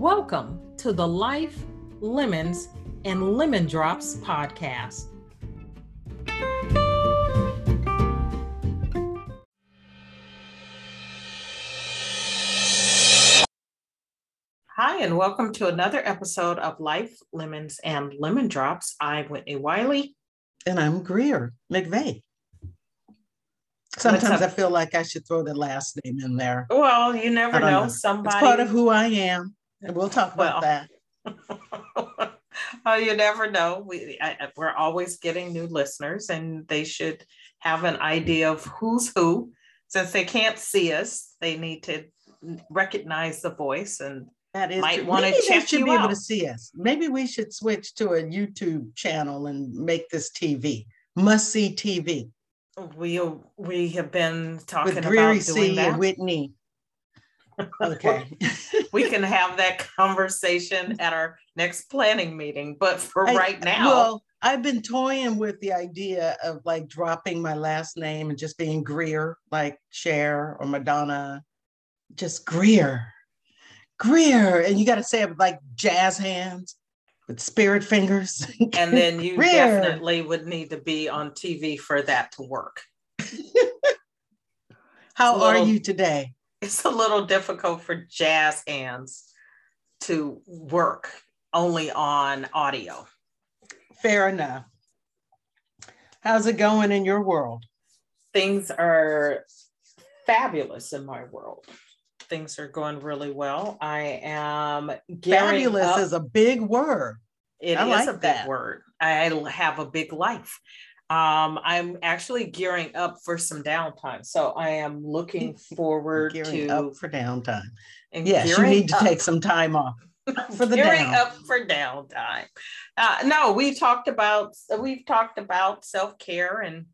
Welcome to the Life, Lemons, and Lemon Drops podcast. Hi, and welcome to another episode of Life, Lemons, and Lemon Drops. I'm Whitnie Wiley. And I'm Greer McVeigh. Sometimes I feel like I should throw the last name in there. Well, you never know. know. Somebody. It's part of who I am. And we'll talk about well, that. oh, you never know. We I, we're always getting new listeners, and they should have an idea of who's who. Since they can't see us, they need to recognize the voice and that is might want to check should be out. able to see us. Maybe we should switch to a YouTube channel and make this TV must see TV. We we have been talking With about doing C that. And Whitnie Okay. we can have that conversation at our next planning meeting. But for I, right now. Well, I've been toying with the idea of like dropping my last name and just being Greer, like Cher or Madonna. Just Greer. Greer. And you got to say it with like jazz hands with spirit fingers. and then you Greer. definitely would need to be on TV for that to work. How little, are you today? It's a little difficult for jazz hands to work only on audio. Fair enough. How's it going in your world? Things are fabulous in my world. Things are going really well. I am fabulous up. is a big word. It I is like a big that. word. I have a big life. Um, I'm actually gearing up for some downtime. So I am looking forward gearing to up for downtime. And yes, you need to up. take some time off for the gearing down. up for downtime. Uh, no, we talked about we've talked about self care and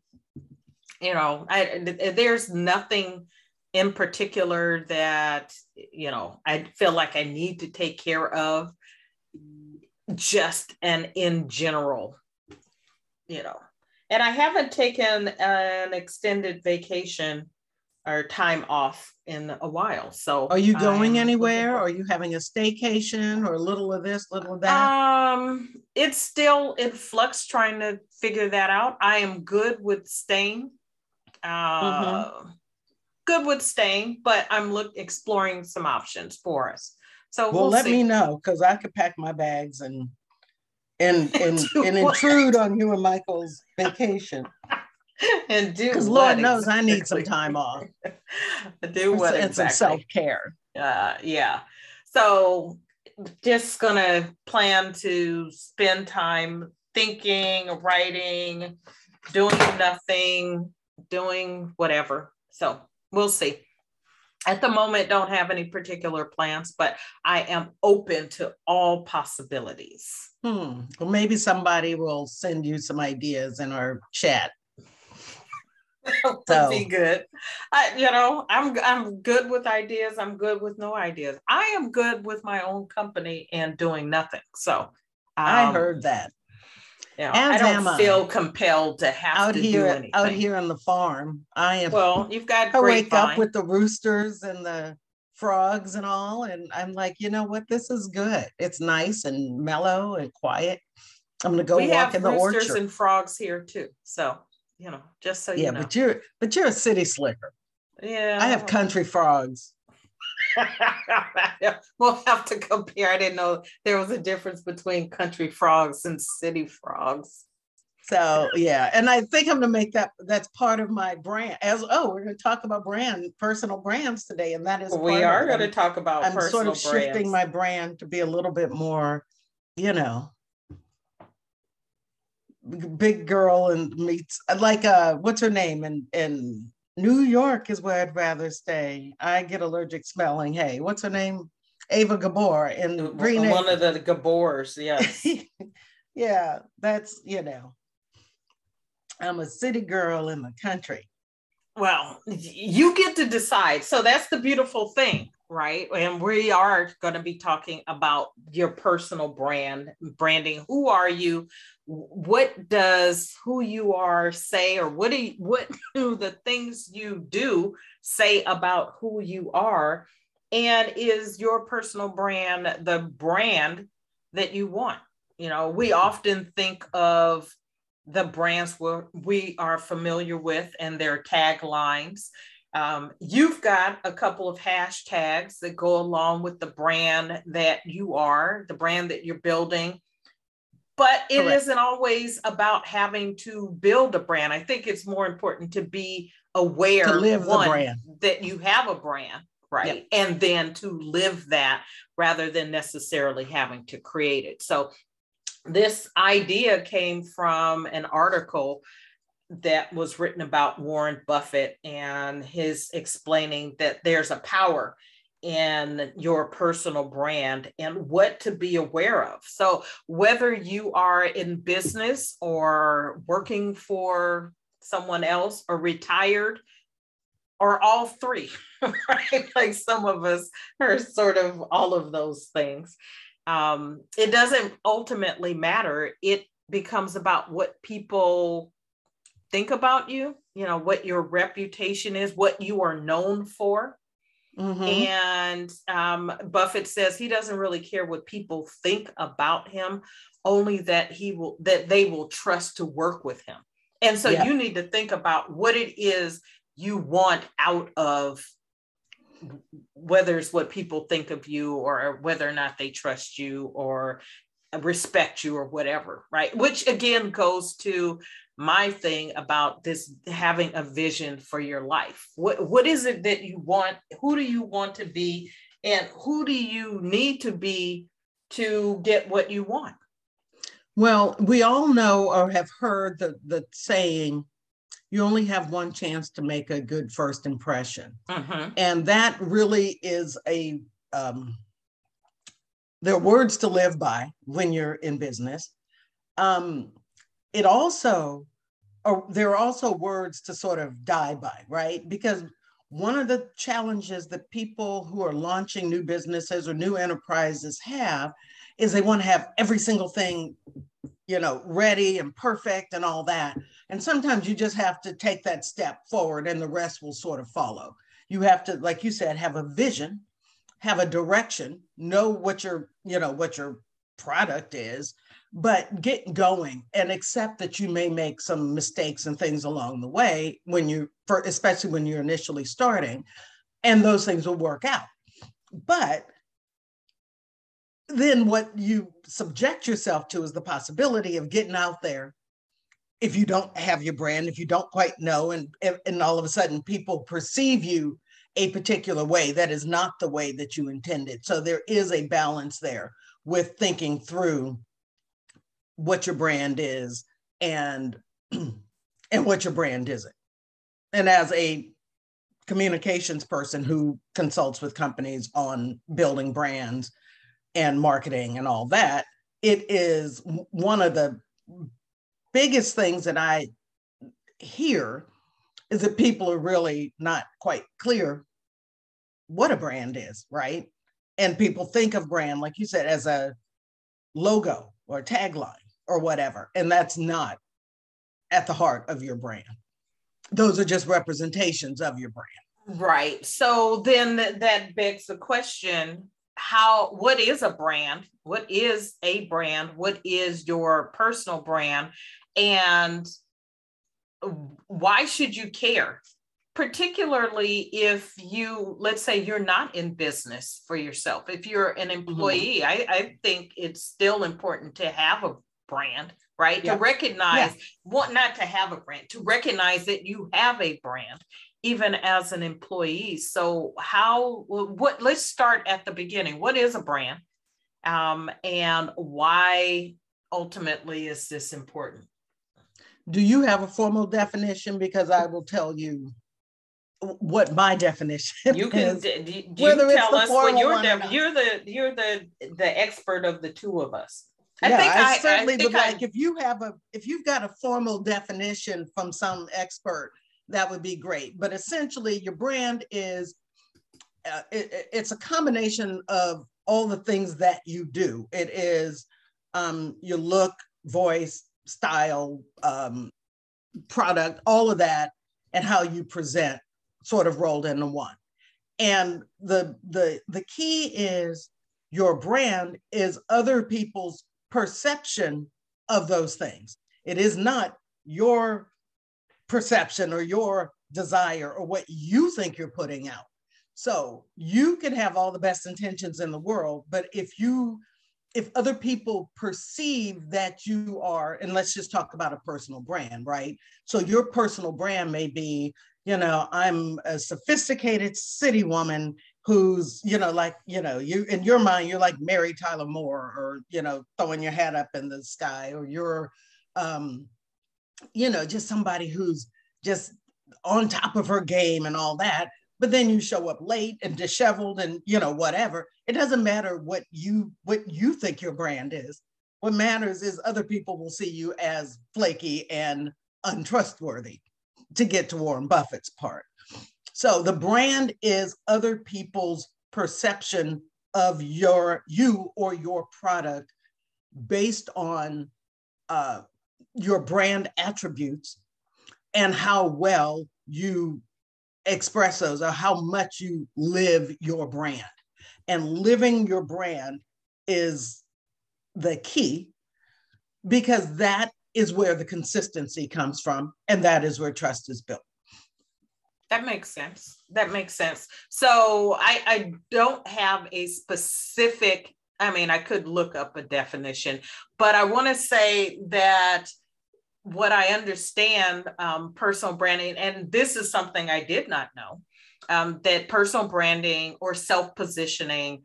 you know, I, there's nothing in particular that you know I feel like I need to take care of. Just and in general, you know and I haven't taken an extended vacation or time off in a while. So are you going anywhere? Are you having a staycation or a little of this, little of that? Um, it's still in flux trying to figure that out. I am good with staying. Uh, mm-hmm. good with staying, but I'm look exploring some options for us. So well, we'll let see. me know because I could pack my bags and and and, and intrude on you and Michael's vacation. and do because Lord knows exactly. I need some time off. do what and exactly. some self care. Uh, yeah. So just gonna plan to spend time thinking, writing, doing nothing, doing whatever. So we'll see at the moment don't have any particular plans but i am open to all possibilities hmm. well maybe somebody will send you some ideas in our chat so. be good I, you know i'm i'm good with ideas i'm good with no ideas i am good with my own company and doing nothing so um, i heard that you know, I don't feel compelled to have out to here, do anything. Out here on the farm, I am. Well, you've got. I wake up with the roosters and the frogs and all, and I'm like, you know what? This is good. It's nice and mellow and quiet. I'm gonna go we walk in the orchard. roosters and frogs here too. So you know, just so yeah, you know. but you're but you're a city slicker. Yeah, I have country frogs. we'll have to compare. I didn't know there was a difference between country frogs and city frogs. So yeah, and I think I'm gonna make that that's part of my brand. As oh, we're gonna talk about brand, personal brands today, and that is we are going to talk about. I'm sort of brands. shifting my brand to be a little bit more, you know, big girl and meets like uh, what's her name and and New York is where I'd rather stay. I get allergic smelling. Hey, what's her name? Ava Gabor in Green. One of the Gabors, yes. yeah, that's you know. I'm a city girl in the country. Well, you get to decide. So that's the beautiful thing, right? And we are going to be talking about your personal brand, branding. Who are you? what does who you are say or what do you, what do the things you do say about who you are and is your personal brand the brand that you want you know we often think of the brands we are familiar with and their taglines um, you've got a couple of hashtags that go along with the brand that you are the brand that you're building but it not always about having to build a brand. I think it's more important to be aware to live one, the brand. that you have a brand, right? Yep. And then to live that rather than necessarily having to create it. So this idea came from an article that was written about Warren Buffett and his explaining that there's a power in your personal brand and what to be aware of. So, whether you are in business or working for someone else or retired or all three, right? Like some of us are sort of all of those things. Um, it doesn't ultimately matter. It becomes about what people think about you, you know, what your reputation is, what you are known for Mm-hmm. And um, Buffett says he doesn't really care what people think about him, only that he will that they will trust to work with him. And so yeah. you need to think about what it is you want out of whether it's what people think of you or whether or not they trust you or respect you or whatever, right? Which again goes to my thing about this having a vision for your life. What what is it that you want? Who do you want to be? And who do you need to be to get what you want? Well, we all know or have heard the, the saying, you only have one chance to make a good first impression. Mm-hmm. And that really is a, um, there are words to live by when you're in business. Um, it also, or there are also words to sort of die by, right? Because one of the challenges that people who are launching new businesses or new enterprises have is they want to have every single thing you know ready and perfect and all that and sometimes you just have to take that step forward and the rest will sort of follow you have to like you said have a vision have a direction know what your you know what your product is but get going and accept that you may make some mistakes and things along the way when you for especially when you're initially starting and those things will work out. But then what you subject yourself to is the possibility of getting out there if you don't have your brand if you don't quite know and and all of a sudden people perceive you a particular way that is not the way that you intended. So there is a balance there with thinking through what your brand is and and what your brand isn't. And as a communications person who consults with companies on building brands and marketing and all that, it is one of the biggest things that I hear is that people are really not quite clear what a brand is, right? And people think of brand, like you said, as a logo or tagline or whatever. And that's not at the heart of your brand. Those are just representations of your brand. Right. So then that begs the question how what is a brand what is a brand what is your personal brand and why should you care particularly if you let's say you're not in business for yourself if you're an mm-hmm. employee mm-hmm. I, I think it's still important to have a brand right? To recognize yeah. what not to have a brand to recognize that you have a brand even as an employee. So how what let's start at the beginning. What is a brand? Um, and why ultimately is this important? Do you have a formal definition? Because i will tell you what my definition you can is, do, do you tell us what you're de- you're the you're the the expert of the two of us I yeah, think I, I certainly I would I, like if you have a if you've got a formal definition from some expert, that would be great. But essentially, your brand is uh, it, it's a combination of all the things that you do. It is um, your look, voice, style, um, product, all of that, and how you present, sort of rolled into one. And the the the key is your brand is other people's perception of those things. It is not your perception or your desire or what you think you're putting out. So you can have all the best intentions in the world, but if you if other people perceive that you are, and let's just talk about a personal brand, right? So your personal brand may be, you know, I'm a sophisticated city woman who's you know like you know you in your mind you're like mary tyler moore or you know throwing your hat up in the sky or you're um you know just somebody who's just on top of her game and all that. But then you show up late and disheveled and you know whatever. It doesn't matter what you what you think your brand is. What matters is other people will see you as flaky and untrustworthy to get to warren buffett's part so the brand is other people's perception of your you or your product based on uh, your brand attributes and how well you express those or how much you live your brand. And living your brand is the key because that is where the consistency comes from and that is where trust is built. That makes sense. That makes sense. So I, I don't have a specific, I mean, I could look up a definition, but I want to say that what I understand um, personal branding, and this is something I did not know, um, that personal branding or self positioning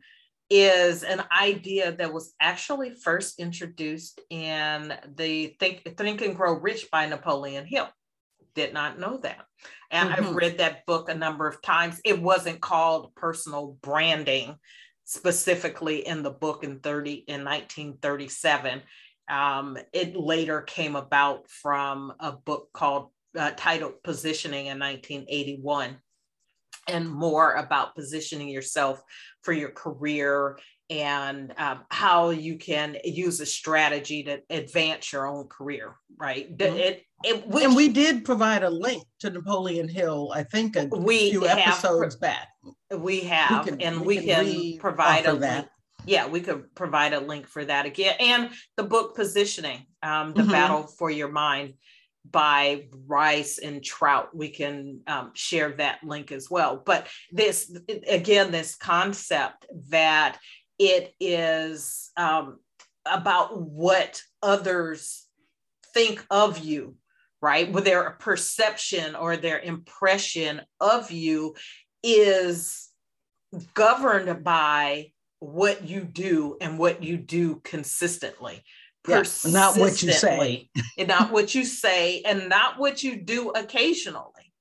is an idea that was actually first introduced in the Think, Think and Grow Rich by Napoleon Hill. Did not know that. And mm-hmm. I've read that book a number of times. It wasn't called personal branding specifically in the book in 30 in 1937. Um, it later came about from a book called uh, titled Positioning in 1981 and more about positioning yourself for your career and um, how you can use a strategy to advance your own career, right? Mm-hmm. It, it, which, and we did provide a link to Napoleon Hill, I think, a we few episodes back. We have, we can, and we, we can, can provide a that. link. Yeah, we could provide a link for that again. And the book Positioning, um, The mm-hmm. Battle for Your Mind by Ries and Trout. We can um, share that link as well. But this, again, this concept that it is um, about what others think of you, right? With their perception or their impression of you is governed by what you do and what you do consistently. Yeah, not what you say. and not what you say and not what you do occasionally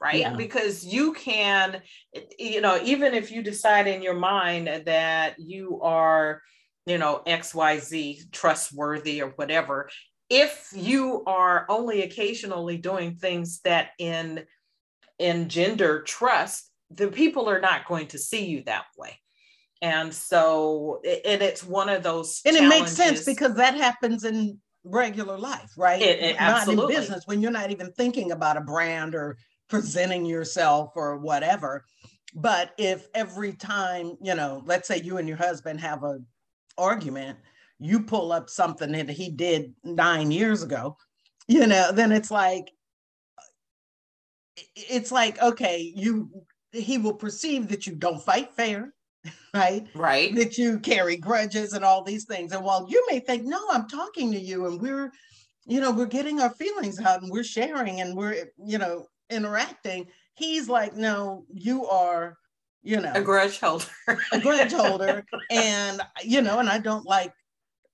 right yeah. because you can you know even if you decide in your mind that you are you know xyz trustworthy or whatever if you are only occasionally doing things that in engender trust the people are not going to see you that way and so and it's one of those and it makes sense because that happens in regular life right? It, it, not in business when you're not even thinking about a brand or presenting yourself or whatever. But if every time, you know, let's say you and your husband have a argument, you pull up something that he did nine years ago, you know, then it's like it's like okay you he will perceive that you don't fight fair right? Right. That you carry grudges and all these things. And while you may think no i'm talking to you and we're you know we're getting our feelings out and we're sharing and we're you know interacting he's like no you are you know a grudge holder. a grudge holder. And you know and i don't like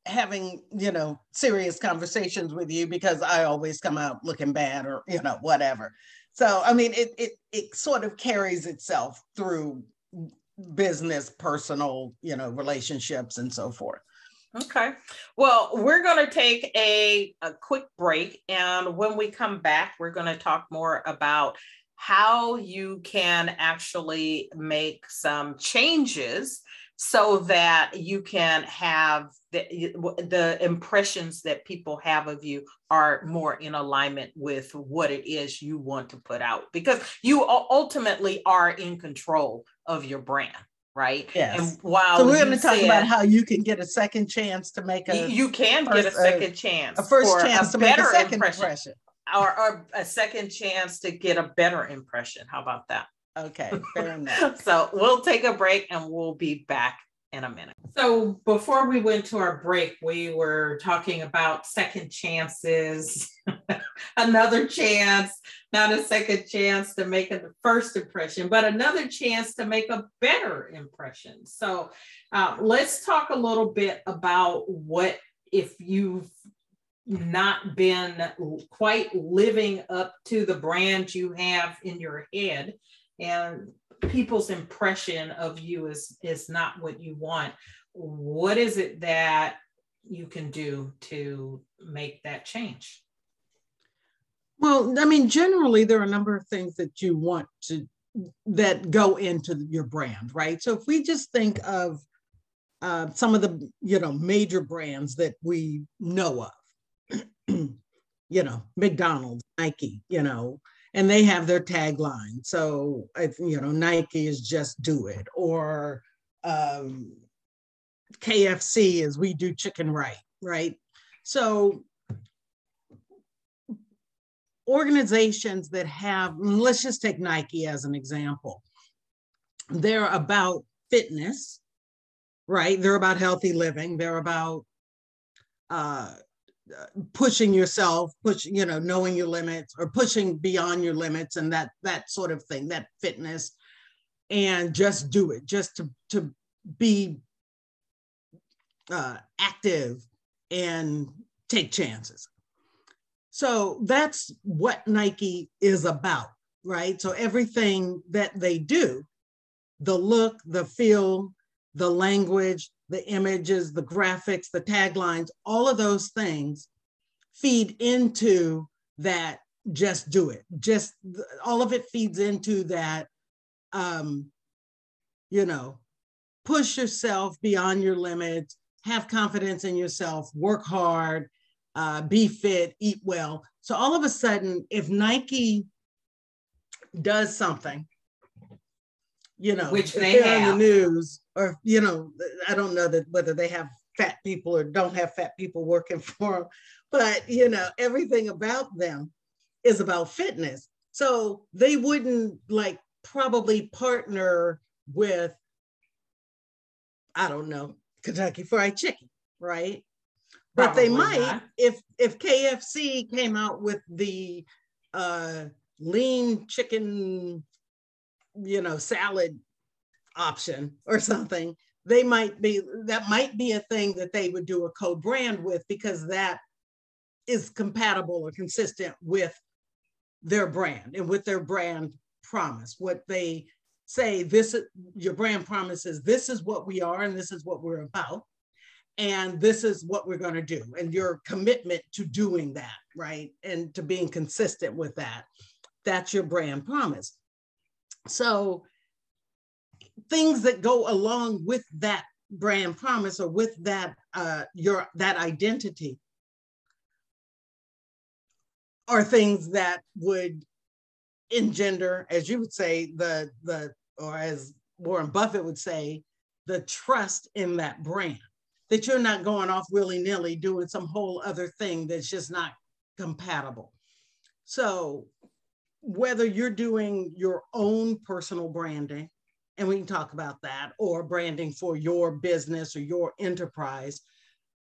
having you know serious conversations with you because i always come out looking bad or you know whatever. So i mean it it it sort of carries itself through business personal you know relationships and so forth. Okay. Well we're going to take a, a quick break and when we come back we're going to talk more about how you can actually make some changes so that you can have the, the impressions that people have of you are more in alignment with what it is you want to put out because you ultimately are in control of your brand right? Yes. and while so we're going to talk said, about how you can get a second chance to make a you can first, get a second uh, chance a first chance to make a second impression, impression. Or, or a second chance to get a better impression. How about that Okay, fair enough. so we'll take a break and we'll be back in a minute. So before we went to our break, we were talking about second chances, another chance, not a second chance to make a first impression, but another chance to make a better impression. So uh, let's talk a little bit about what if you've not been quite living up to the brand you have in your head and people's impression of you is is not what you want. What is it that you can do to make that change? Well i mean generally there are a number of things that you want to that go into your brand right? So if we just think of uh, some of the you know major brands that we know of you know mcdonald's nike you know and they have their tagline. So, you know, Nike is just do it, or um, KFC is we do chicken right, right? So, organizations that have, let's just take Nike as an example, they're about fitness, right? They're about healthy living, they're about uh, pushing yourself push you know knowing your limits or pushing beyond your limits and that that sort of thing that fitness. And just do it just to to be uh, active and take chances. So that's what nike is about right? So everything that they do the look the feel the language the images, the graphics, the taglines, all of those things feed into that just do it. Just all of it feeds into that, um, you know, push yourself beyond your limits, have confidence in yourself, work hard, uh, be fit, eat well. So all of a sudden, if Nike does something you know, which they have on the news, or you know, I don't know that whether they have fat people or don't have fat people working for them, but you know, everything about them is about fitness. So they wouldn't like probably partner with, I don't know, Kentucky Fried Chicken, right? Probably but they might not. if if KFC came out with the uh, lean chicken you know, salad option or something, they might be, that might be a thing that they would do a co-brand with because that is compatible or consistent with their brand and with their brand promise. What they say, this your brand promises this is what we are and this is what we're about. And this is what we're going to do. And your commitment to doing that, right? And to being consistent with that. That's your brand promise. So things that go along with that brand promise or with that uh, your that identity are things that would engender, as you would say, the the or as Warren Buffett would say, the trust in that brand. That you're not going off willy nilly doing some whole other thing that's just not compatible. So whether you're doing your own personal branding, and we can talk about that, or branding for your business or your enterprise,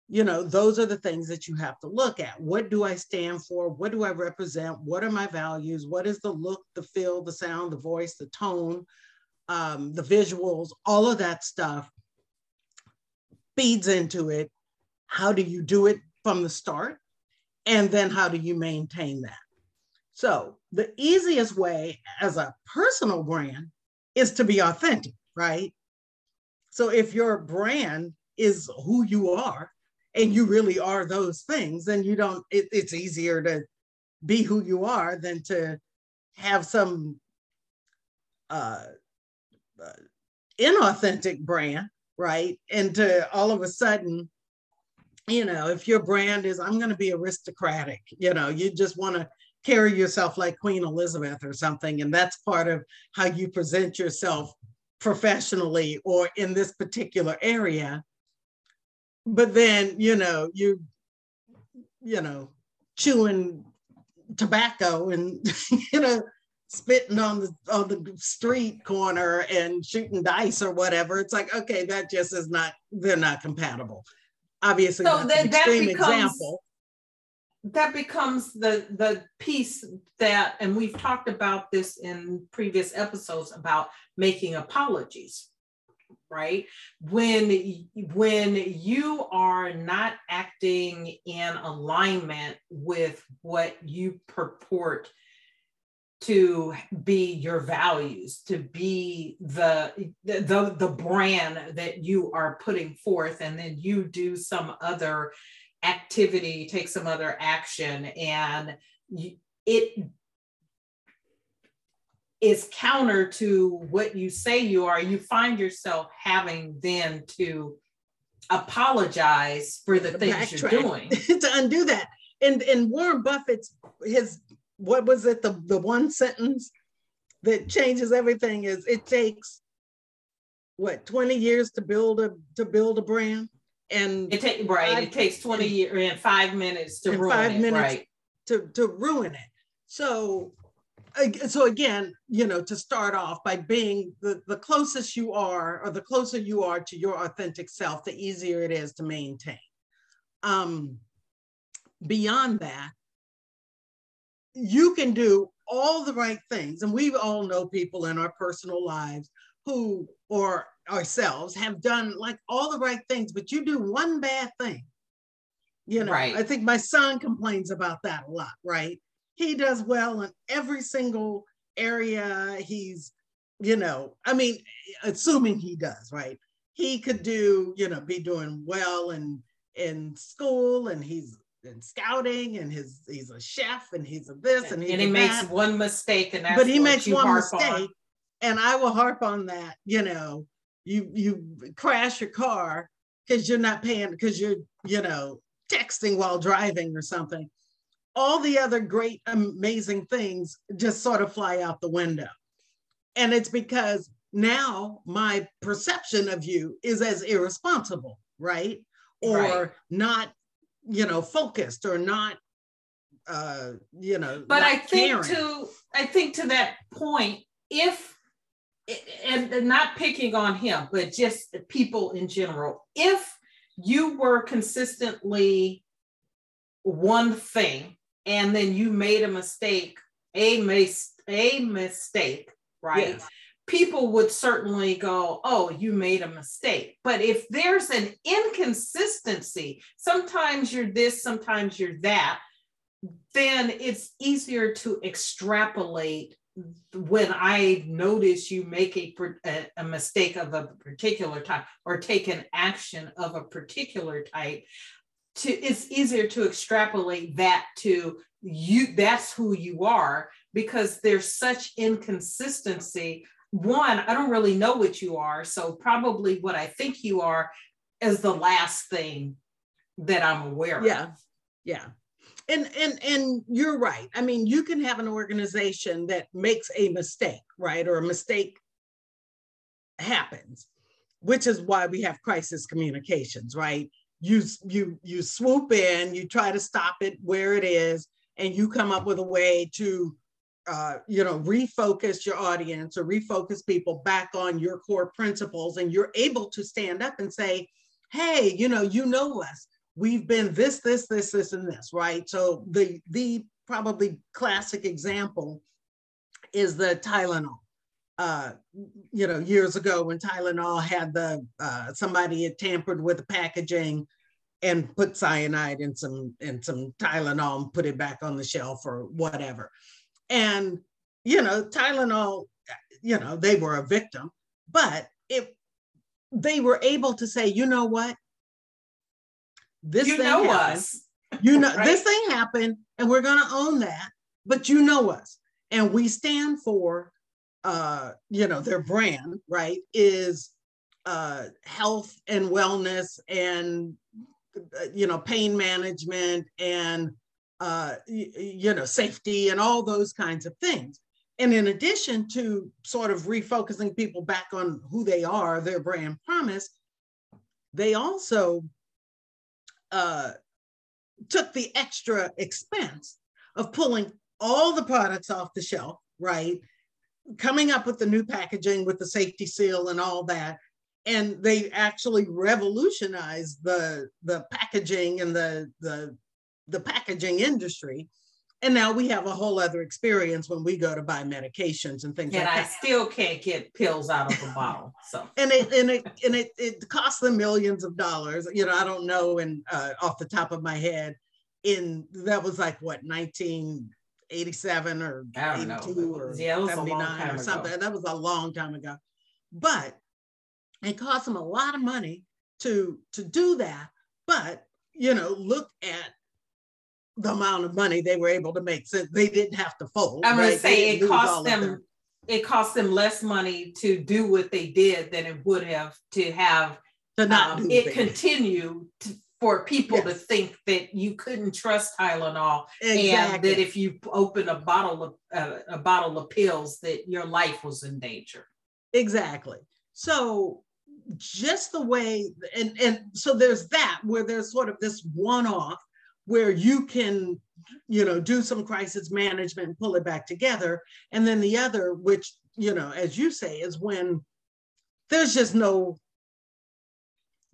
you know, those are the things that you have to look at. What do I stand for? What do I represent? What are my values? What is the look, the feel, the sound, the voice, the tone, um, the visuals, all of that stuff feeds into it. How do you do it from the start? And then how do you maintain that? So, the easiest way as a personal brand is to be authentic, right? So, if your brand is who you are and you really are those things, then you don't, it, it's easier to be who you are than to have some uh, uh, inauthentic brand, right? And to all of a sudden, you know, if your brand is, I'm going to be aristocratic, you know, you just want to carry yourself like Queen Elizabeth or something. And that's part of how you present yourself professionally or in this particular area. But then, you know, you, you know, chewing tobacco and, you know, spitting on the on the street corner and shooting dice or whatever. It's like, okay, that just is not, they're not compatible. Obviously, so that's that, an extreme that becomes, example. That becomes the the piece that, and we've talked about this in previous episodes about making apologies right? When when you are not acting in alignment with what you purport to be your values to be the, the the brand that you are putting forth and then you do some other activity take some other action and it is counter to what you say you are. You find yourself having then to apologize for the things you're doing. To undo that. And and warren buffett's his what was it? The, the one sentence that changes everything is it takes what 20 years to build a to build a brand and it take right five, it takes 20 years and five minutes to ruin five it, minutes right. to to ruin it. So so again you know to start off by being the, the closest you are or the closer you are to your authentic self the easier it is to maintain. Um beyond that you can do all the right things. And we all know people in our personal lives who, or ourselves, have done like all the right things, but you do one bad thing. You know, right. I think my son complains about that a lot, right? He does well in every single area. He's, you know, I mean, assuming he does, right? He could do, you know, be doing well in in school and he's in scouting and his he's a chef and he's a this and, and he makes that. one mistake and but he makes one mistake on. and I will harp on that you know you you crash your car because you're not paying because you're you know texting while driving or something all the other great amazing things just sort of fly out the window and it's because now my perception of you is as irresponsible right or right. not you know focused or not uh you know but i think caring. to i think to that point if and not picking on him but just people in general. If you were consistently one thing and then you made a mistake a, mis- a mistake right? Yes. People would certainly go, Oh, you made a mistake. But if there's an inconsistency, sometimes you're this, sometimes you're that, then it's easier to extrapolate when I notice you make a, a, mistake of a particular type or take an action of a particular type. To, it's easier to extrapolate that to you that's who you are because there's such inconsistency one, I don't really know what you are. So probably what I think you are is the last thing that I'm aware yeah. of. Yeah. Yeah. And and and you're right. I mean, you can have an organization that makes a mistake, right? Or a mistake happens, which is why we have crisis communications, right? You you you swoop in, you try to stop it where it is, and you come up with a way to uh, you know, refocus your audience or refocus people back on your core principles, and you're able to stand up and say, "Hey, you know, you know us. We've been this, this, this, this, and this." Right. So the the probably classic example is the Tylenol. Uh, you know, years ago when Tylenol had the uh, somebody had tampered with the packaging and put cyanide in some in some Tylenol and put it back on the shelf or whatever. And you know, Tylenol, you know, they were a victim, but if they were able to say, you know what, this you thing know happened. us, you know, right? this thing happened, and we're going to own that. But you know us, and we stand for, uh, you know, their brand, right? Is uh, health and wellness and you know pain management and uh, you, you know safety and all those kinds of things and in addition to sort of refocusing people back on who they are their brand promise they also uh, took the extra expense of pulling all the products off the shelf right? Coming up with the new packaging with the safety seal and all that. And they actually revolutionized the the packaging and the the the packaging industry and now we have a whole other experience when we go to buy medications and things and like I still can't get pills out of a bottle. So and it and it and it, it costs them millions of dollars. You know, I don't know and uh, off the top of my head. In that was like what 1987 or 82 know. or yeah, 79 or something. Ago. That was a long time ago. But it cost them a lot of money to to do that but you know look at the amount of money they were able to make since they didn't have to fold i'm going to say it cost them it cost them less money to do what they did than it would have to have to not um, it continue to, for people yes. to think that you couldn't trust Tylenol exactly. and that if you open a bottle of uh, a bottle of pills that your life was in danger. Exactly. So just the way and and so there's that where there's sort of this one-off where you can you know do some crisis management and pull it back together. And then the other which you know as you say is when there's just no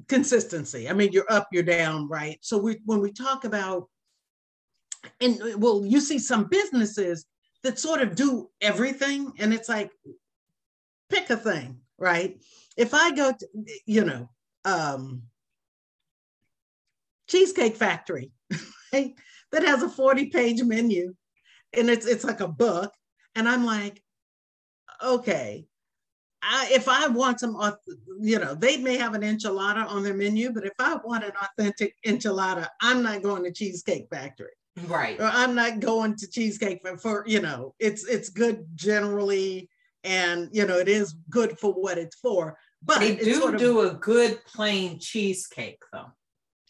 consistency. I mean you're up you're down right? So we when we talk about and well you see some businesses that sort of do everything and it's like pick a thing right? If I go to, you know, um, Cheesecake Factory, that has a 40 page menu and it's, it's like a book. And I'm like, okay, I, if I want some, you know, they may have an enchilada on their menu, but if I want an authentic enchilada, I'm not going to Cheesecake Factory. Right. Or I'm not going to Cheesecake for, for you know, it's it's good generally, and you know, it is good for what it's for. But they do sort of, do a good plain cheesecake though.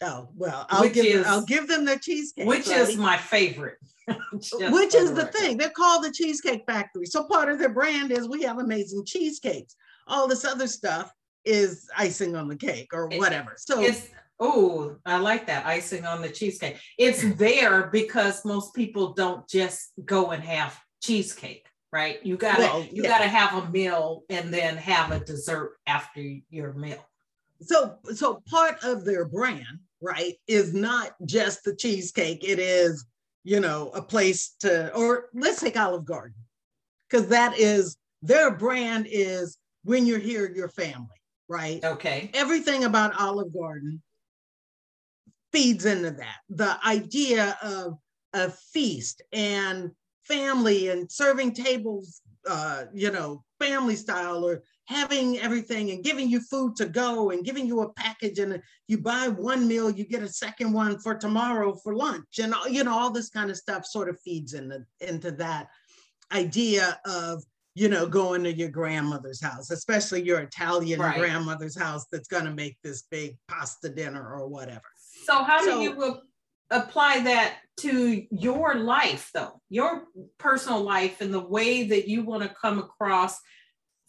Oh well, I'll which give is, I'll give them their cheesecake, which buddy. is my favorite. which is the thing they're called the Cheesecake Factory. So part of their brand is we have amazing cheesecakes. All this other stuff is icing on the cake or whatever. So it's oh, I like that icing on the cheesecake. It's there because most people don't just go and have cheesecake right? You gotta well, you yeah. gotta have a meal and then have a dessert after your meal. So so part of their brand, right, is not just the cheesecake. It is, you know, a place to or let's take Olive Garden. Because that is their brand is when you're here, your family, right? Okay. Everything about Olive Garden feeds into that. The idea of a feast and family and serving tables, uh, you know, family style or having everything and giving you food to go and giving you a package and you buy one meal, you get a second one for tomorrow for lunch and you know all this kind of stuff sort of feeds into into that idea of you know going to your grandmother's house, especially your Italian right. grandmother's house that's going to make this big pasta dinner or whatever. So how so, do you apply that to your life though your personal life and the way that you want to come across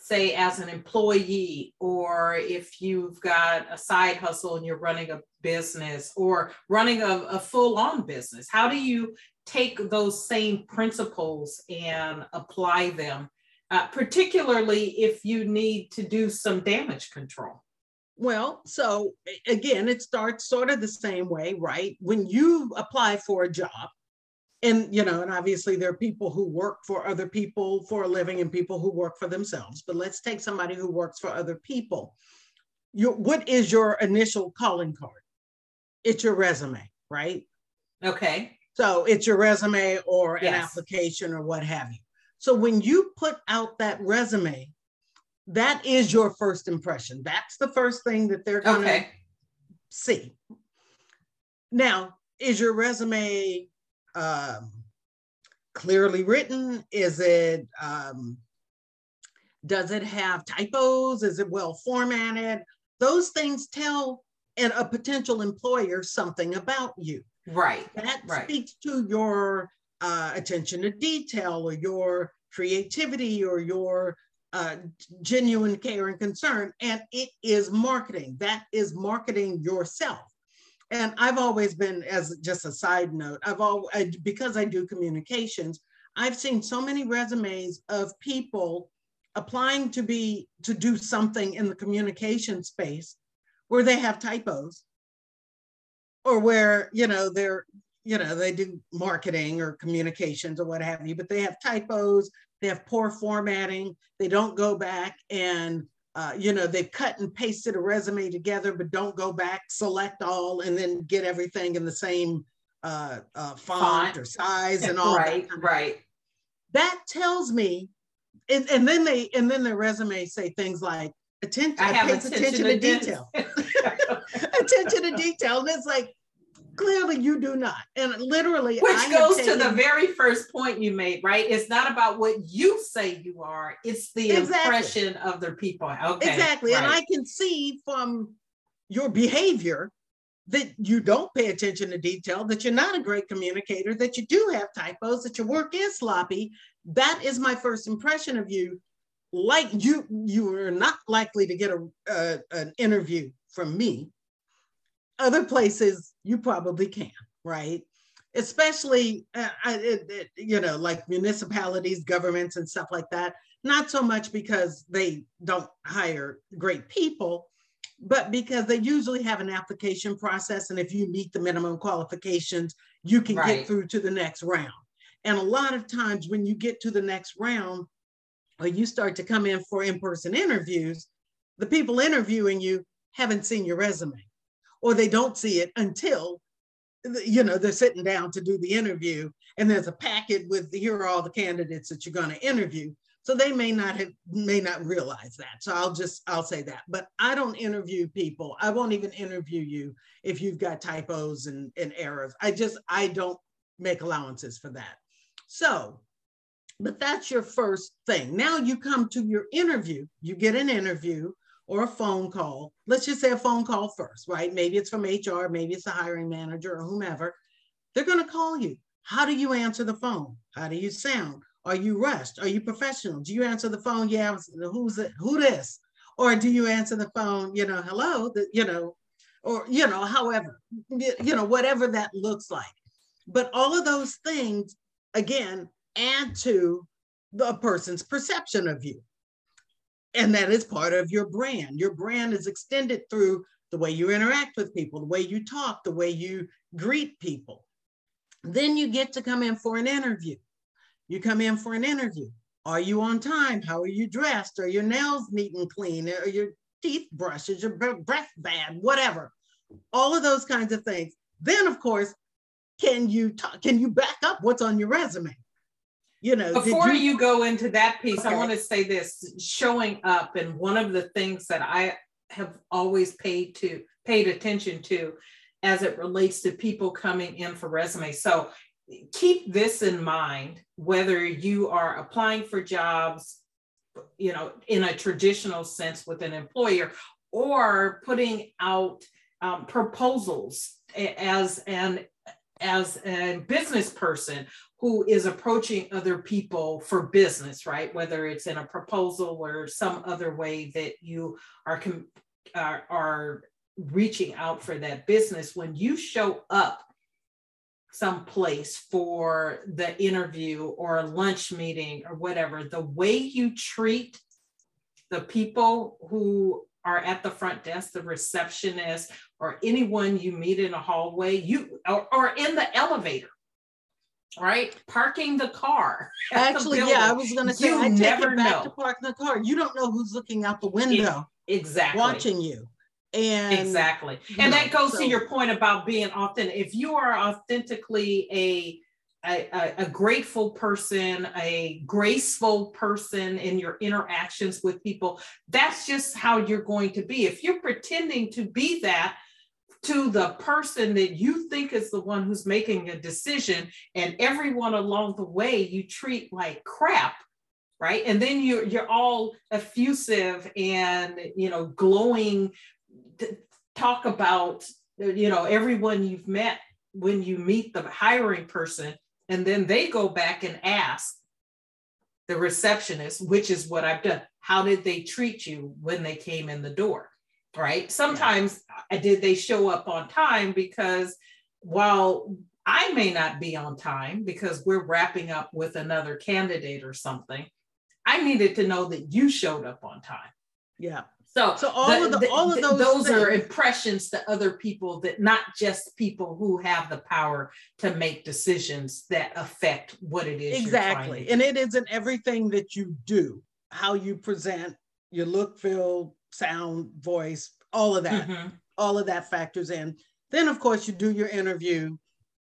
say as an employee or if you've got a side hustle and you're running a business or running a, a full-on business how do you take those same principles and apply them, uh, particularly if you need to do some damage control? Well, so again, it starts sort of the same way, right? When you apply for a job, and you know, and obviously there are people who work for other people for a living and people who work for themselves. But let's take somebody who works for other people. Your, what is your initial calling card? It's your resume, right? Okay. So it's your resume or Yes. an application or what have you. So when you put out that resume, that is your first impression. That's the first thing that they're going to Okay. see. Now, is your resume um, clearly written? Is it, um, does it have typos? Is it well formatted? Those things tell an, a potential employer something about you. Right. That Right. speaks to your uh, attention to detail or your creativity or your uh, genuine care and concern. And it is marketing. That is marketing yourself. And I've always been, as just a side note, I've always, because I do communications, I've seen so many resumes of people applying to be, to do something in the communication space where they have typos or where, you know, they're, you know, they do marketing or communications or what have you, but they have typos, they have poor formatting, they don't go back and, uh, you know, they've cut and pasted a resume together, but don't go back, select all, and then get everything in the same uh, uh, font, Font. or size and all right, that Right. kind of Right. that tells me and, and then they and then their resumes say things like attention I have pays attention to detail attention to detail and it's like clearly you do not and literally Which have goes to the very first point you made, right? It's not about what you say you are, it's the Exactly. impression of the people. Okay. exactly and i can see from your behavior that you don't pay attention to detail that you're not a great communicator that you do have typos that your work is sloppy that is my first impression of you like you you are not likely to get a, a an interview from me other places you probably can right? Especially uh, I, it, it- you know like municipalities governments and stuff like that. Not so much because they don't hire great people but because they usually have an application process and if you meet the minimum qualifications you can Right. get through to the next round. And a lot of times when you get to the next round or you start to come in for in-person interviews the people interviewing you haven't seen your resume or they don't see it until you know they're sitting down to do the interview and there's a packet with here are all the candidates that you're going to interview. So they may not have may not realize that. So i'll just i'll say that. But i don't interview people. I won't even interview you if you've got typos and, and errors. I just i don't make allowances for that. So but that's your first thing. Now you come to your interview. You get an interview or a phone call. Let's just say a phone call first right? Maybe it's from hr maybe it's a hiring manager or whomever. They're going to call you. How do you answer the phone? How do you sound? Are you rushed? Are you professional? Do you answer the phone? Yeah who's it who this? Or do you answer the phone you know hello the, you know or you know however you you know whatever that looks like. But all of those things again add to the person's perception of you and that is part of your brand. Your brand is extended through the way you interact with people the way you talk the way you greet people. Then you get to come in for an interview. You come in for an interview. Are you on time? How are you dressed? Are your nails neat and clean? Are your teeth brushed? Is your breath bad? Whatever. All of those kinds of things. Then of course can you talk can you back up what's on your resume you know Before you, go into that piece, I want to say this showing up and one of the things that I have always paid to paid attention to as it relates to people coming in for resumes. So keep this in mind whether you are applying for jobs you know in a traditional sense with an employer or putting out um, proposals as an as a business person who is approaching other people for business, right? Whether it's in a proposal or some other way that you are com- are, are reaching out for that business. When you show up someplace for the interview or a lunch meeting or whatever, the way you treat the people who are at the front desk, the receptionist, or anyone you meet in a hallway, you or, or in the elevator, right? Parking the car. Actually, the yeah, I was going to say, you I never know. to parking the car. You don't know who's looking out the window, it, exactly, watching you. And exactly, and know, that goes so, to your point about being authentic. If you are authentically a a, a, grateful person, a graceful person in your interactions with people. That's just how you're going to be. If you're pretending to be that, to the person that you think is the one who's making a decision and everyone along the way you treat like crap right? And then you're you're all effusive and you know glowing talk about you know everyone you've met when you meet the hiring person and then they go back and ask the receptionist which is what i've done. How did they treat you when they came in the door right? Sometimes yeah. did they show up on time because while I may not be on time because we're wrapping up with another candidate or something, I needed to know that you showed up on time. Yeah. So, so all the, of the, all of those those things. are impressions to other people that not just people who have the power to make decisions that affect what it is exactly. And it isn't everything that you do, how you present, your look, feel, sound, voice, all of that, mm-hmm. all of that factors in. Then, of course, you do your interview.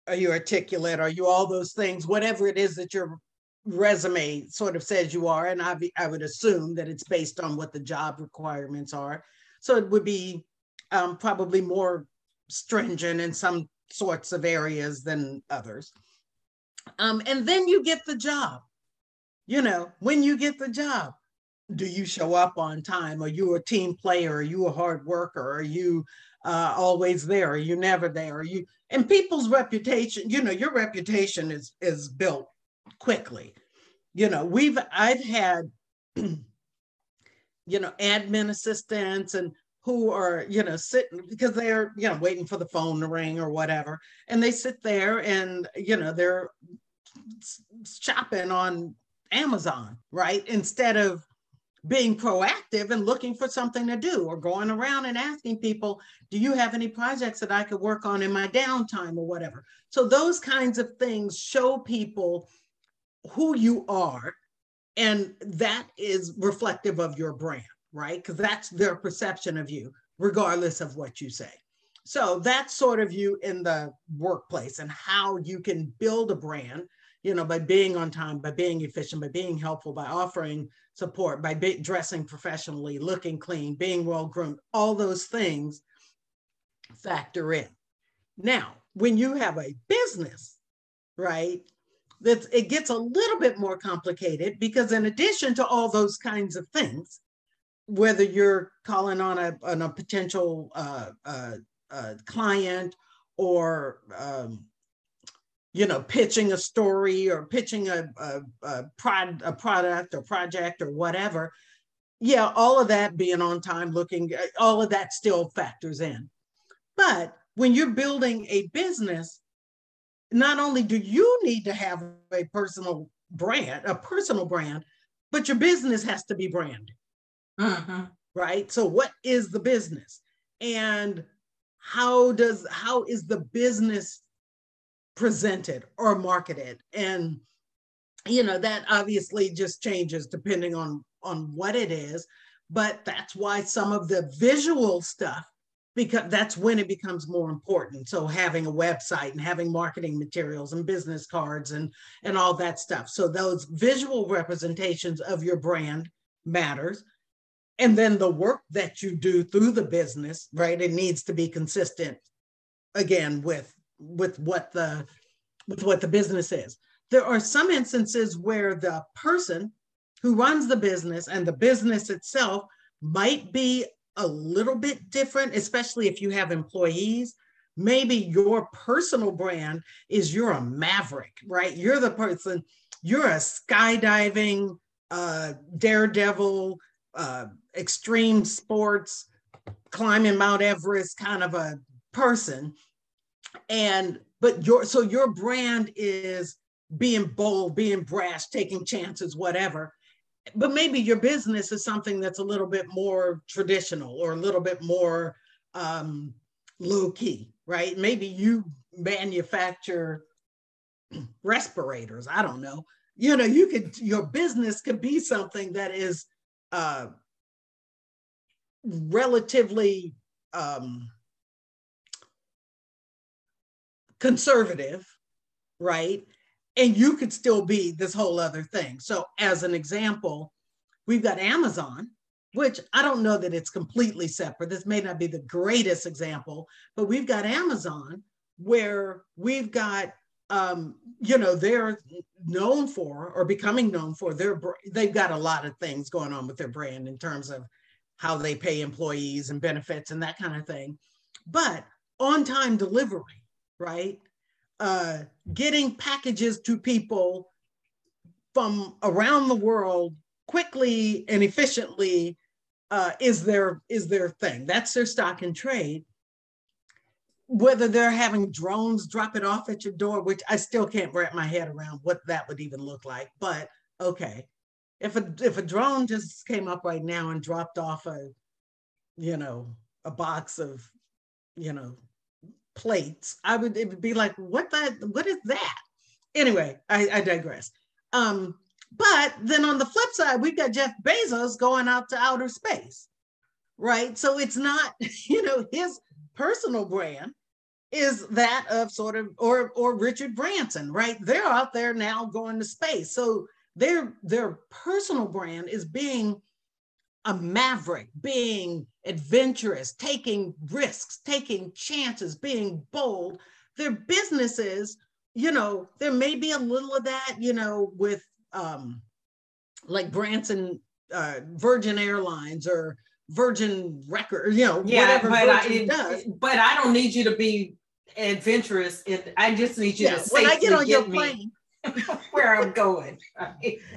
Are you articulate? Are you all those things? Whatever it is that your resume sort of says you are, and I, be, I would assume that it's based on what the job requirements are. So it would be um, probably more stringent in some sorts of areas than others. Um, and then you get the job. You know, when you get the job, do you show up on time? Are you a team player? Are you a hard worker? Are you uh, always there? Are you never there? Are you and people's reputation? You know, your reputation is is built quickly. You know, we've I've had you know admin assistants and who are you know sitting because they're you know waiting for the phone to ring or whatever and they sit there and you know they're shopping on amazon right instead of being proactive and looking for something to do or going around and asking people, do you have any projects that I could work on in my downtime or whatever? So those kinds of things show people who you are. And that is reflective of your brand, right? Because that's their perception of you, regardless of what you say. So that's sort of you in the workplace and how you can build a brand you know, by being on time, by being efficient, by being helpful, by offering support, by be- dressing professionally, looking clean, being well groomed, all those things factor in. Now, when you have a business, right, that it gets a little bit more complicated because in addition to all those kinds of things, whether you're calling on a, on a potential uh, uh, uh, client or um, you know, pitching a story or pitching a, a, a, prod, a product or project or whatever. Yeah, all of that being on time, looking, uh, all of that still factors in. But when you're building a business, not only do you need to have a personal brand, a personal brand, but your business has to be branded. Uh-huh. Right. So, what is the business? And how does how is the business presented or marketed. And you know that obviously just changes depending on on what it is but that's why some of the visual stuff because that's when it becomes more important. So having a website and having marketing materials and business cards and and all that stuff. So those visual representations of your brand matters. And then the work that you do through the business right? It needs to be consistent again with with what the with what the business is. There are some instances where the person who runs the business and the business itself might be a little bit different, especially if you have employees. Maybe your personal brand is you're a maverick, right? You're the person, you're a skydiving, uh, daredevil, uh, extreme sports, climbing Mount Everest kind of a person and but your so your brand is being bold, being brash, taking chances, whatever. But maybe your business is something that's a little bit more traditional or a little bit more um, low key, right? Maybe you manufacture respirators. I don't know. You know, you could your business could be something that is uh, relatively um, conservative, right? And you could still be this whole other thing. So, as an example, we've got Amazon, which I don't know that it's completely separate. This may not be the greatest example, but we've got Amazon where we've got um, you know they're known for or becoming known for their they've got a lot of things going on with their brand in terms of how they pay employees and benefits and that kind of thing but on time delivery right? Uh, getting packages to people from around the world quickly and efficiently uh, is their is their thing. That's their stock and trade. Whether they're having drones drop it off at your door, which I still can't wrap my head around what that would even look like. But okay, if a if a drone just came up right now and dropped off a, you know, a box of, you know, plates, I would it would be like, what that what is that? Anyway, I, I digress. Um, but then on the flip side, we've got Jeff Bezos going out to outer space, right? So it's not, you know, his personal brand is that of sort of or or Richard Branson, right? They're out there now going to space. So their their personal brand is being a maverick, being adventurous, taking risks, taking chances, being bold. Their businesses, you know, there may be a little of that, you know, with um like Branson uh, Virgin Airlines or Virgin Record, you know, yeah, whatever but Virgin I, it, does. But I don't need you to be adventurous. It, I just need you yeah, to when I get on your plane. where I'm going.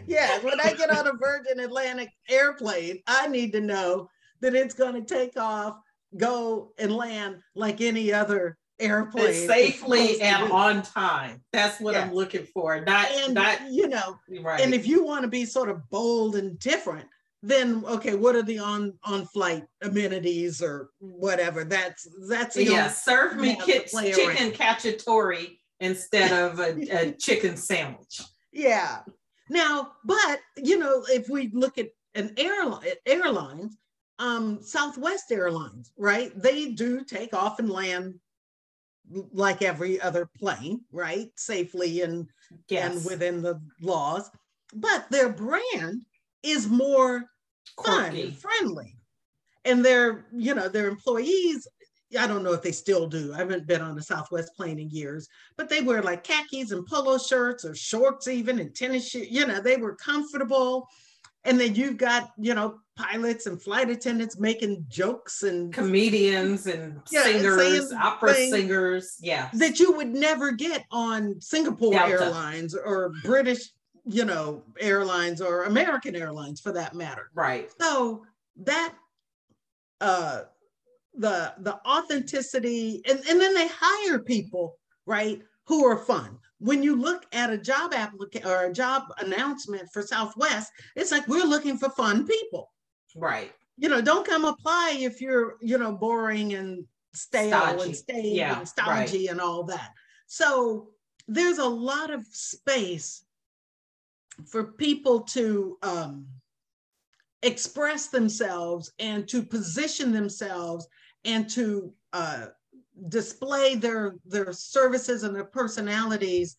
yeah, when I get on a Virgin Atlantic airplane, I need to know that it's going to take off, go and land like any other airplane it's safely and on time. That's what yeah. I'm looking for. Not, and, not you know. Right. And if you want to be sort of bold and different, then okay, what are the on on flight amenities or whatever? That's that's yeah. Serve me ki- chicken cacciatore instead of a, a chicken sandwich. Yeah. Now, but you know, if we look at an airline airlines, um, Southwest Airlines, right? They do take off and land like every other plane, right? Safely and yes. and within the laws. But their brand is more fun friendly. And their, you know, their employees, I don't know if they still do. I haven't been on a Southwest plane in years, but they wear like khakis and polo shirts or shorts even and tennis shoes. You know, they were comfortable. And then you've got, you know, pilots and flight attendants making jokes and comedians and yeah, singers, opera singers. Yeah. That you would never get on Singapore Delta. Airlines or British you know, airlines or American Airlines for that matter. Right. So that uh the the authenticity and, and then they hire people, right, who are fun. When you look at a job applicant or a job announcement for Southwest, it's like we're looking for fun people. Right. You know, don't come apply if you're, you know, boring and stale stodgy. and stale yeah, and stodgy right. and all that. So there's a lot of space for people to um, express themselves and to position themselves and to uh, display their their services and their personalities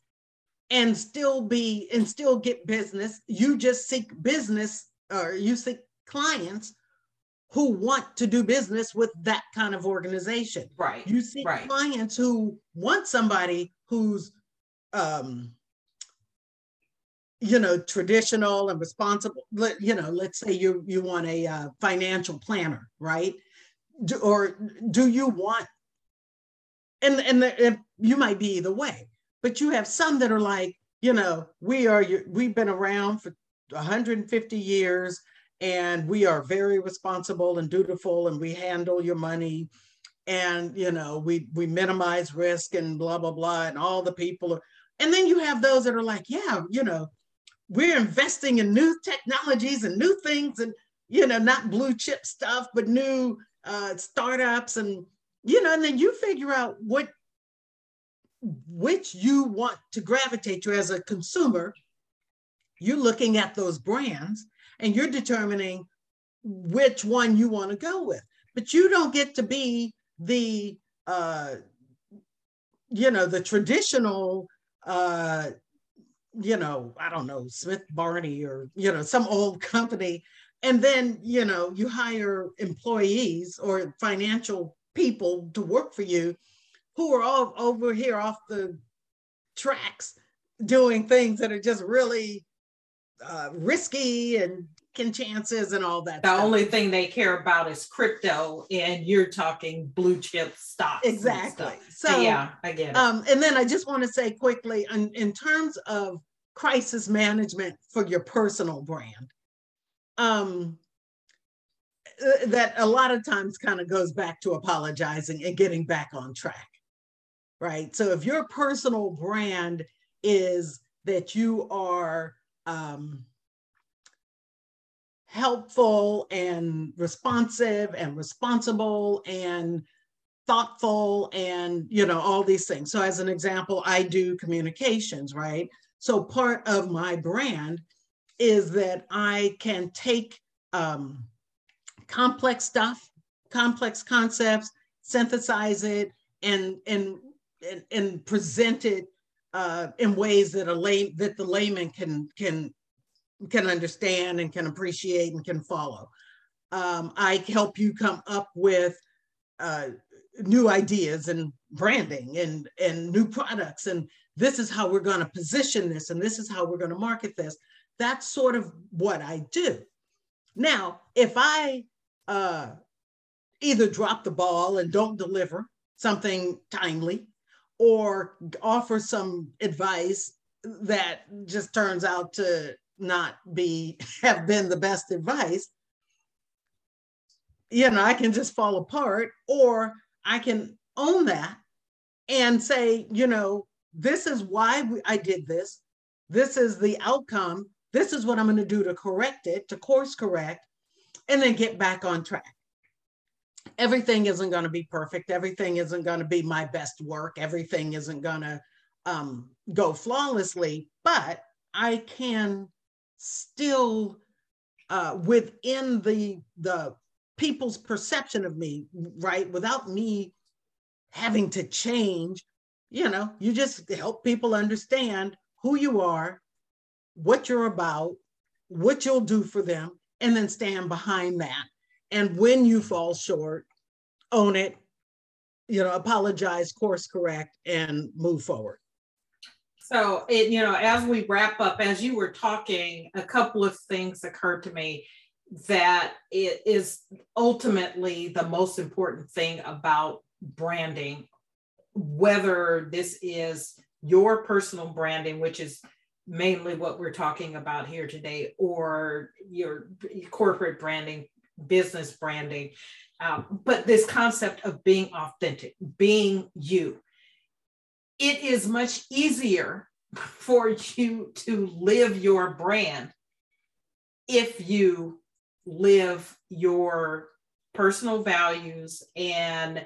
and still be and still get business. You just seek business or you seek clients who want to do business with that kind of organization. Right you see right. clients who want somebody who's um you know traditional and responsible. You know let's say you you want a uh, financial planner right do, or do you want and and, the, and you might be either way but you have some that are like you know we are we've been around for 150 years and we are very responsible and dutiful and we handle your money. And you know we we minimize risk and blah blah blah and all the people are, and then you have those that are like yeah you know we're investing in new technologies and new things and you know not blue chip stuff but new uh, startups and you know and then you figure out what which you want to gravitate to as a consumer. You're looking at those brands and you're determining which one you want to go with. But you don't get to be the uh, you know the traditional uh, you know I don't know Smith Barney or you know some old company, and then you know you hire employees or financial people to work for you who are all over here off the tracks doing things that are just really uh, risky and taking chances and all that. The stuff. only thing they care about is crypto, and you're talking blue chip stocks. Exactly. So yeah, I get it. Um, and then I just want to say quickly, in, in terms of crisis management for your personal brand, um, that a lot of times kind of goes back to apologizing and getting back on track, right? So if your personal brand is that you are um, helpful and responsive and responsible and thoughtful and you know all these things so as an example i do communications right so part of my brand is that i can take um, complex stuff complex concepts synthesize it and and and, and present it uh, in ways that a lay that the layman can can can understand and can appreciate and can follow. Um, I help you come up with uh, new ideas and branding and, and new products. And this is how we're going to position this, and this is how we're going to market this. That's sort of what I do. Now, if I uh, either drop the ball and don't deliver something timely, or offer some advice that just turns out to not be have been the best advice you know i can just fall apart or i can own that and say you know this is why we, i did this this is the outcome this is what i'm going to do to correct it to course correct and then get back on track everything isn't going to be perfect everything isn't going to be my best work everything isn't going to um, go flawlessly but i can still uh, within the the people's perception of me, right? Without me having to change, you know, you just help people understand who you are, what you're about, what you'll do for them, and then stand behind that. And when you fall short, own it, you know, apologize, course correct, and move forward. So, it, you know, as we wrap up, as you were talking, a couple of things occurred to me that it is ultimately the most important thing about branding, whether this is your personal branding, which is mainly what we're talking about here today, or your corporate branding, business branding. Um, but this concept of being authentic, being you it is much easier for you to live your brand if you live your personal values and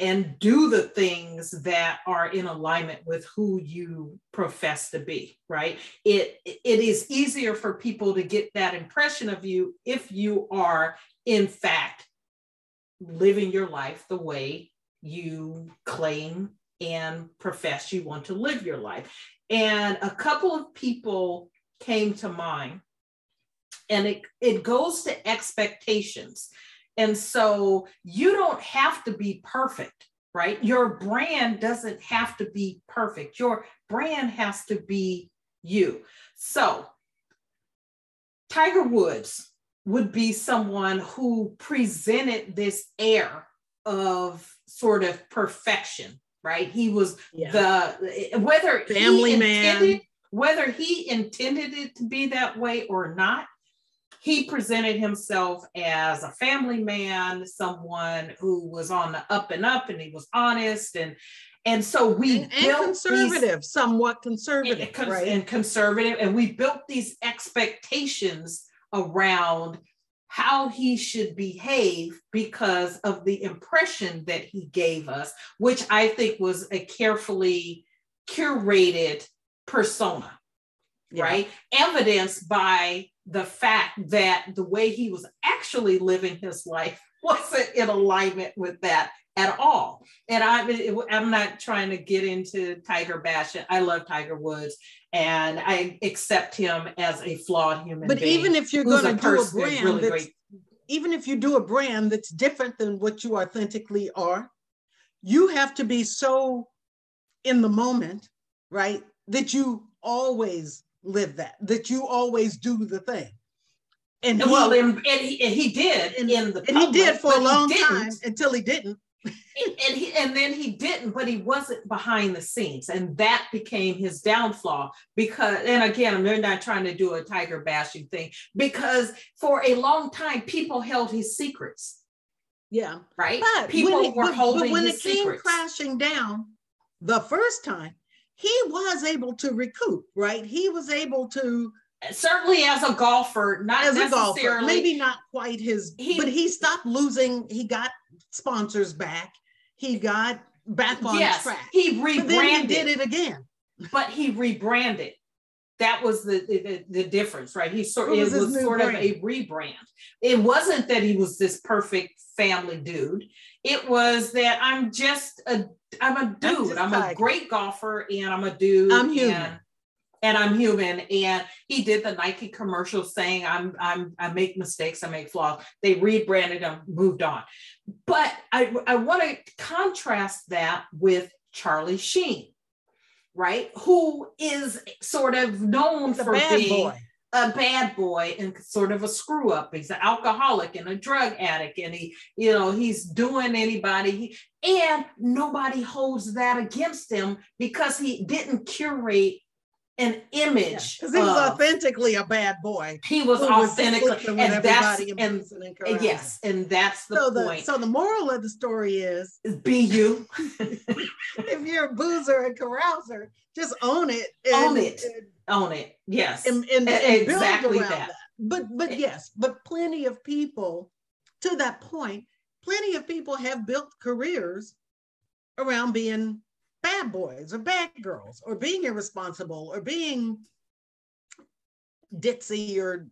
and do the things that are in alignment with who you profess to be right it it is easier for people to get that impression of you if you are in fact living your life the way you claim and profess you want to live your life. And a couple of people came to mind, and it, it goes to expectations. And so you don't have to be perfect, right? Your brand doesn't have to be perfect. Your brand has to be you. So Tiger Woods would be someone who presented this air of sort of perfection right? He was yeah. the whether family intended, man, whether he intended it to be that way or not, he presented himself as a family man, someone who was on the up and up, and he was honest and and so we and, and conservative, these, somewhat conservative, and, right? And conservative, and we built these expectations around how he should behave because of the impression that he gave us, which I think was a carefully curated persona, yeah. right? Evidenced by the fact that the way he was actually living his life wasn't in alignment with that at all. And I, I'm not trying to get into Tiger Bash. I love Tiger Woods, and I accept him as a flawed human. But even if you're going to do a brand, really that's, even if you do a brand that's different than what you authentically are, you have to be so in the moment, right? That you always live that, that you always do the thing. And he, well, and, and, he, and he did and, in the and he did for a long time until he didn't. And he and then he didn't but he wasn't behind the scenes. And that became his downfall because and again i'm not trying to do a tiger bashing thing because for a long time people held his secrets. Yeah. Right? But people it, were but, holding but when it came secrets. crashing down the first time he was able to recoup right he was able to certainly as a golfer, not as a golfer, maybe not quite his, he, but he stopped losing. He got sponsors back. He got back on yes, track. He rebranded. he did it again. But he rebranded. That was the the, the difference, right? He sort it was, it was sort brand? of a rebrand. It wasn't that he was this perfect family dude. It was that I'm just a I'm a dude. I'm, I'm a great golfer and I'm a dude. I'm human. And, and I'm human. And he did the Nike commercial saying, I'm, I'm, I make mistakes, I make flaws. They rebranded him, moved on. But I, I want to contrast that with Charlie Sheen, right? Who is sort of known for being boy. A bad boy and sort of a screw up. He's an alcoholic and a drug addict, and he, you know, he's doing anybody. and nobody holds that against him because he didn't curate an image because yeah, he was authentically a bad boy. He was authentically, and that's and, and yes, and that's the so point. The, so the moral of the story is: be you. if you're a boozer and carouser, just own it. And, own it. And, own it. Yes, and, and, and exactly that. that. But but yes, but plenty of people, to that point, plenty of people have built careers around being bad boys or bad girls or being irresponsible or being ditzy or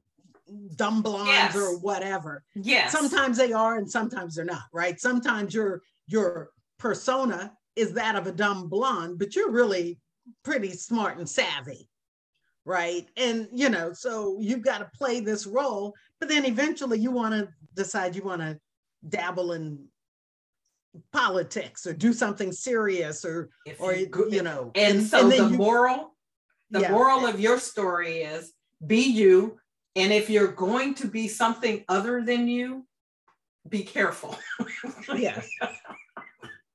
dumb blondes yes. or whatever. Yes. Sometimes they are and sometimes they're not, right? Sometimes your your persona is that of a dumb blonde, but you're really pretty smart and savvy. Right. And you know, so you've got to play this role, but then eventually you want to decide you want to dabble in politics or do something serious or if or you, you know and, and so and the you, moral the yeah. moral of your story is be you and if you're going to be something other than you be careful yes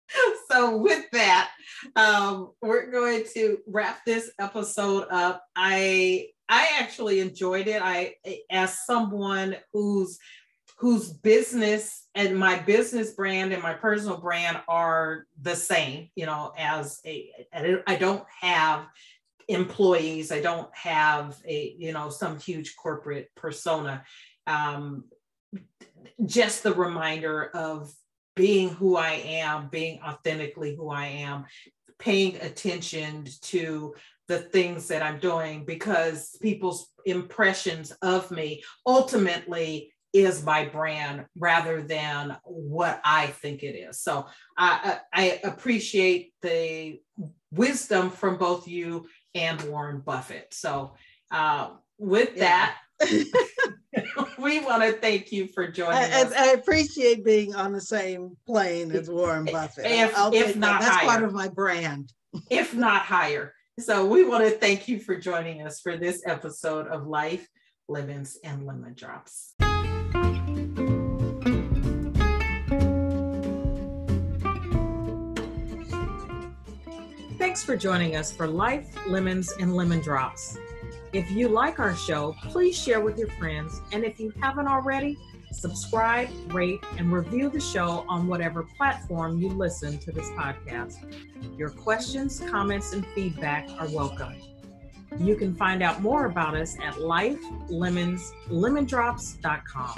so with that um, we're going to wrap this episode up. I i actually enjoyed it. I as someone who's whose business and my business brand and my personal brand are the same, you know, as a, I don't have employees, I don't have a, you know, some huge corporate persona. Um, just the reminder of being who I am, being authentically who I am, paying attention to the things that I'm doing because people's impressions of me ultimately is my brand rather than what I think it is. So I, I appreciate the wisdom from both you and Warren Buffett. So uh, with yeah. that, we want to thank you for joining I, us. I, appreciate being on the same plane as Warren Buffett. If, if not that. That's higher. part of my brand. if not higher. So we want to thank you for joining us for this episode of Life, Lemons, and Lemon Drops. Thanks for joining us for Life, Lemons, and Lemon Drops. If you like our show, please share with your friends. And if you haven't already, subscribe, rate, and review the show on whatever platform you listen to this podcast. Your questions, comments, and feedback are welcome. You can find out more about us at lifelemonslemondrops.com.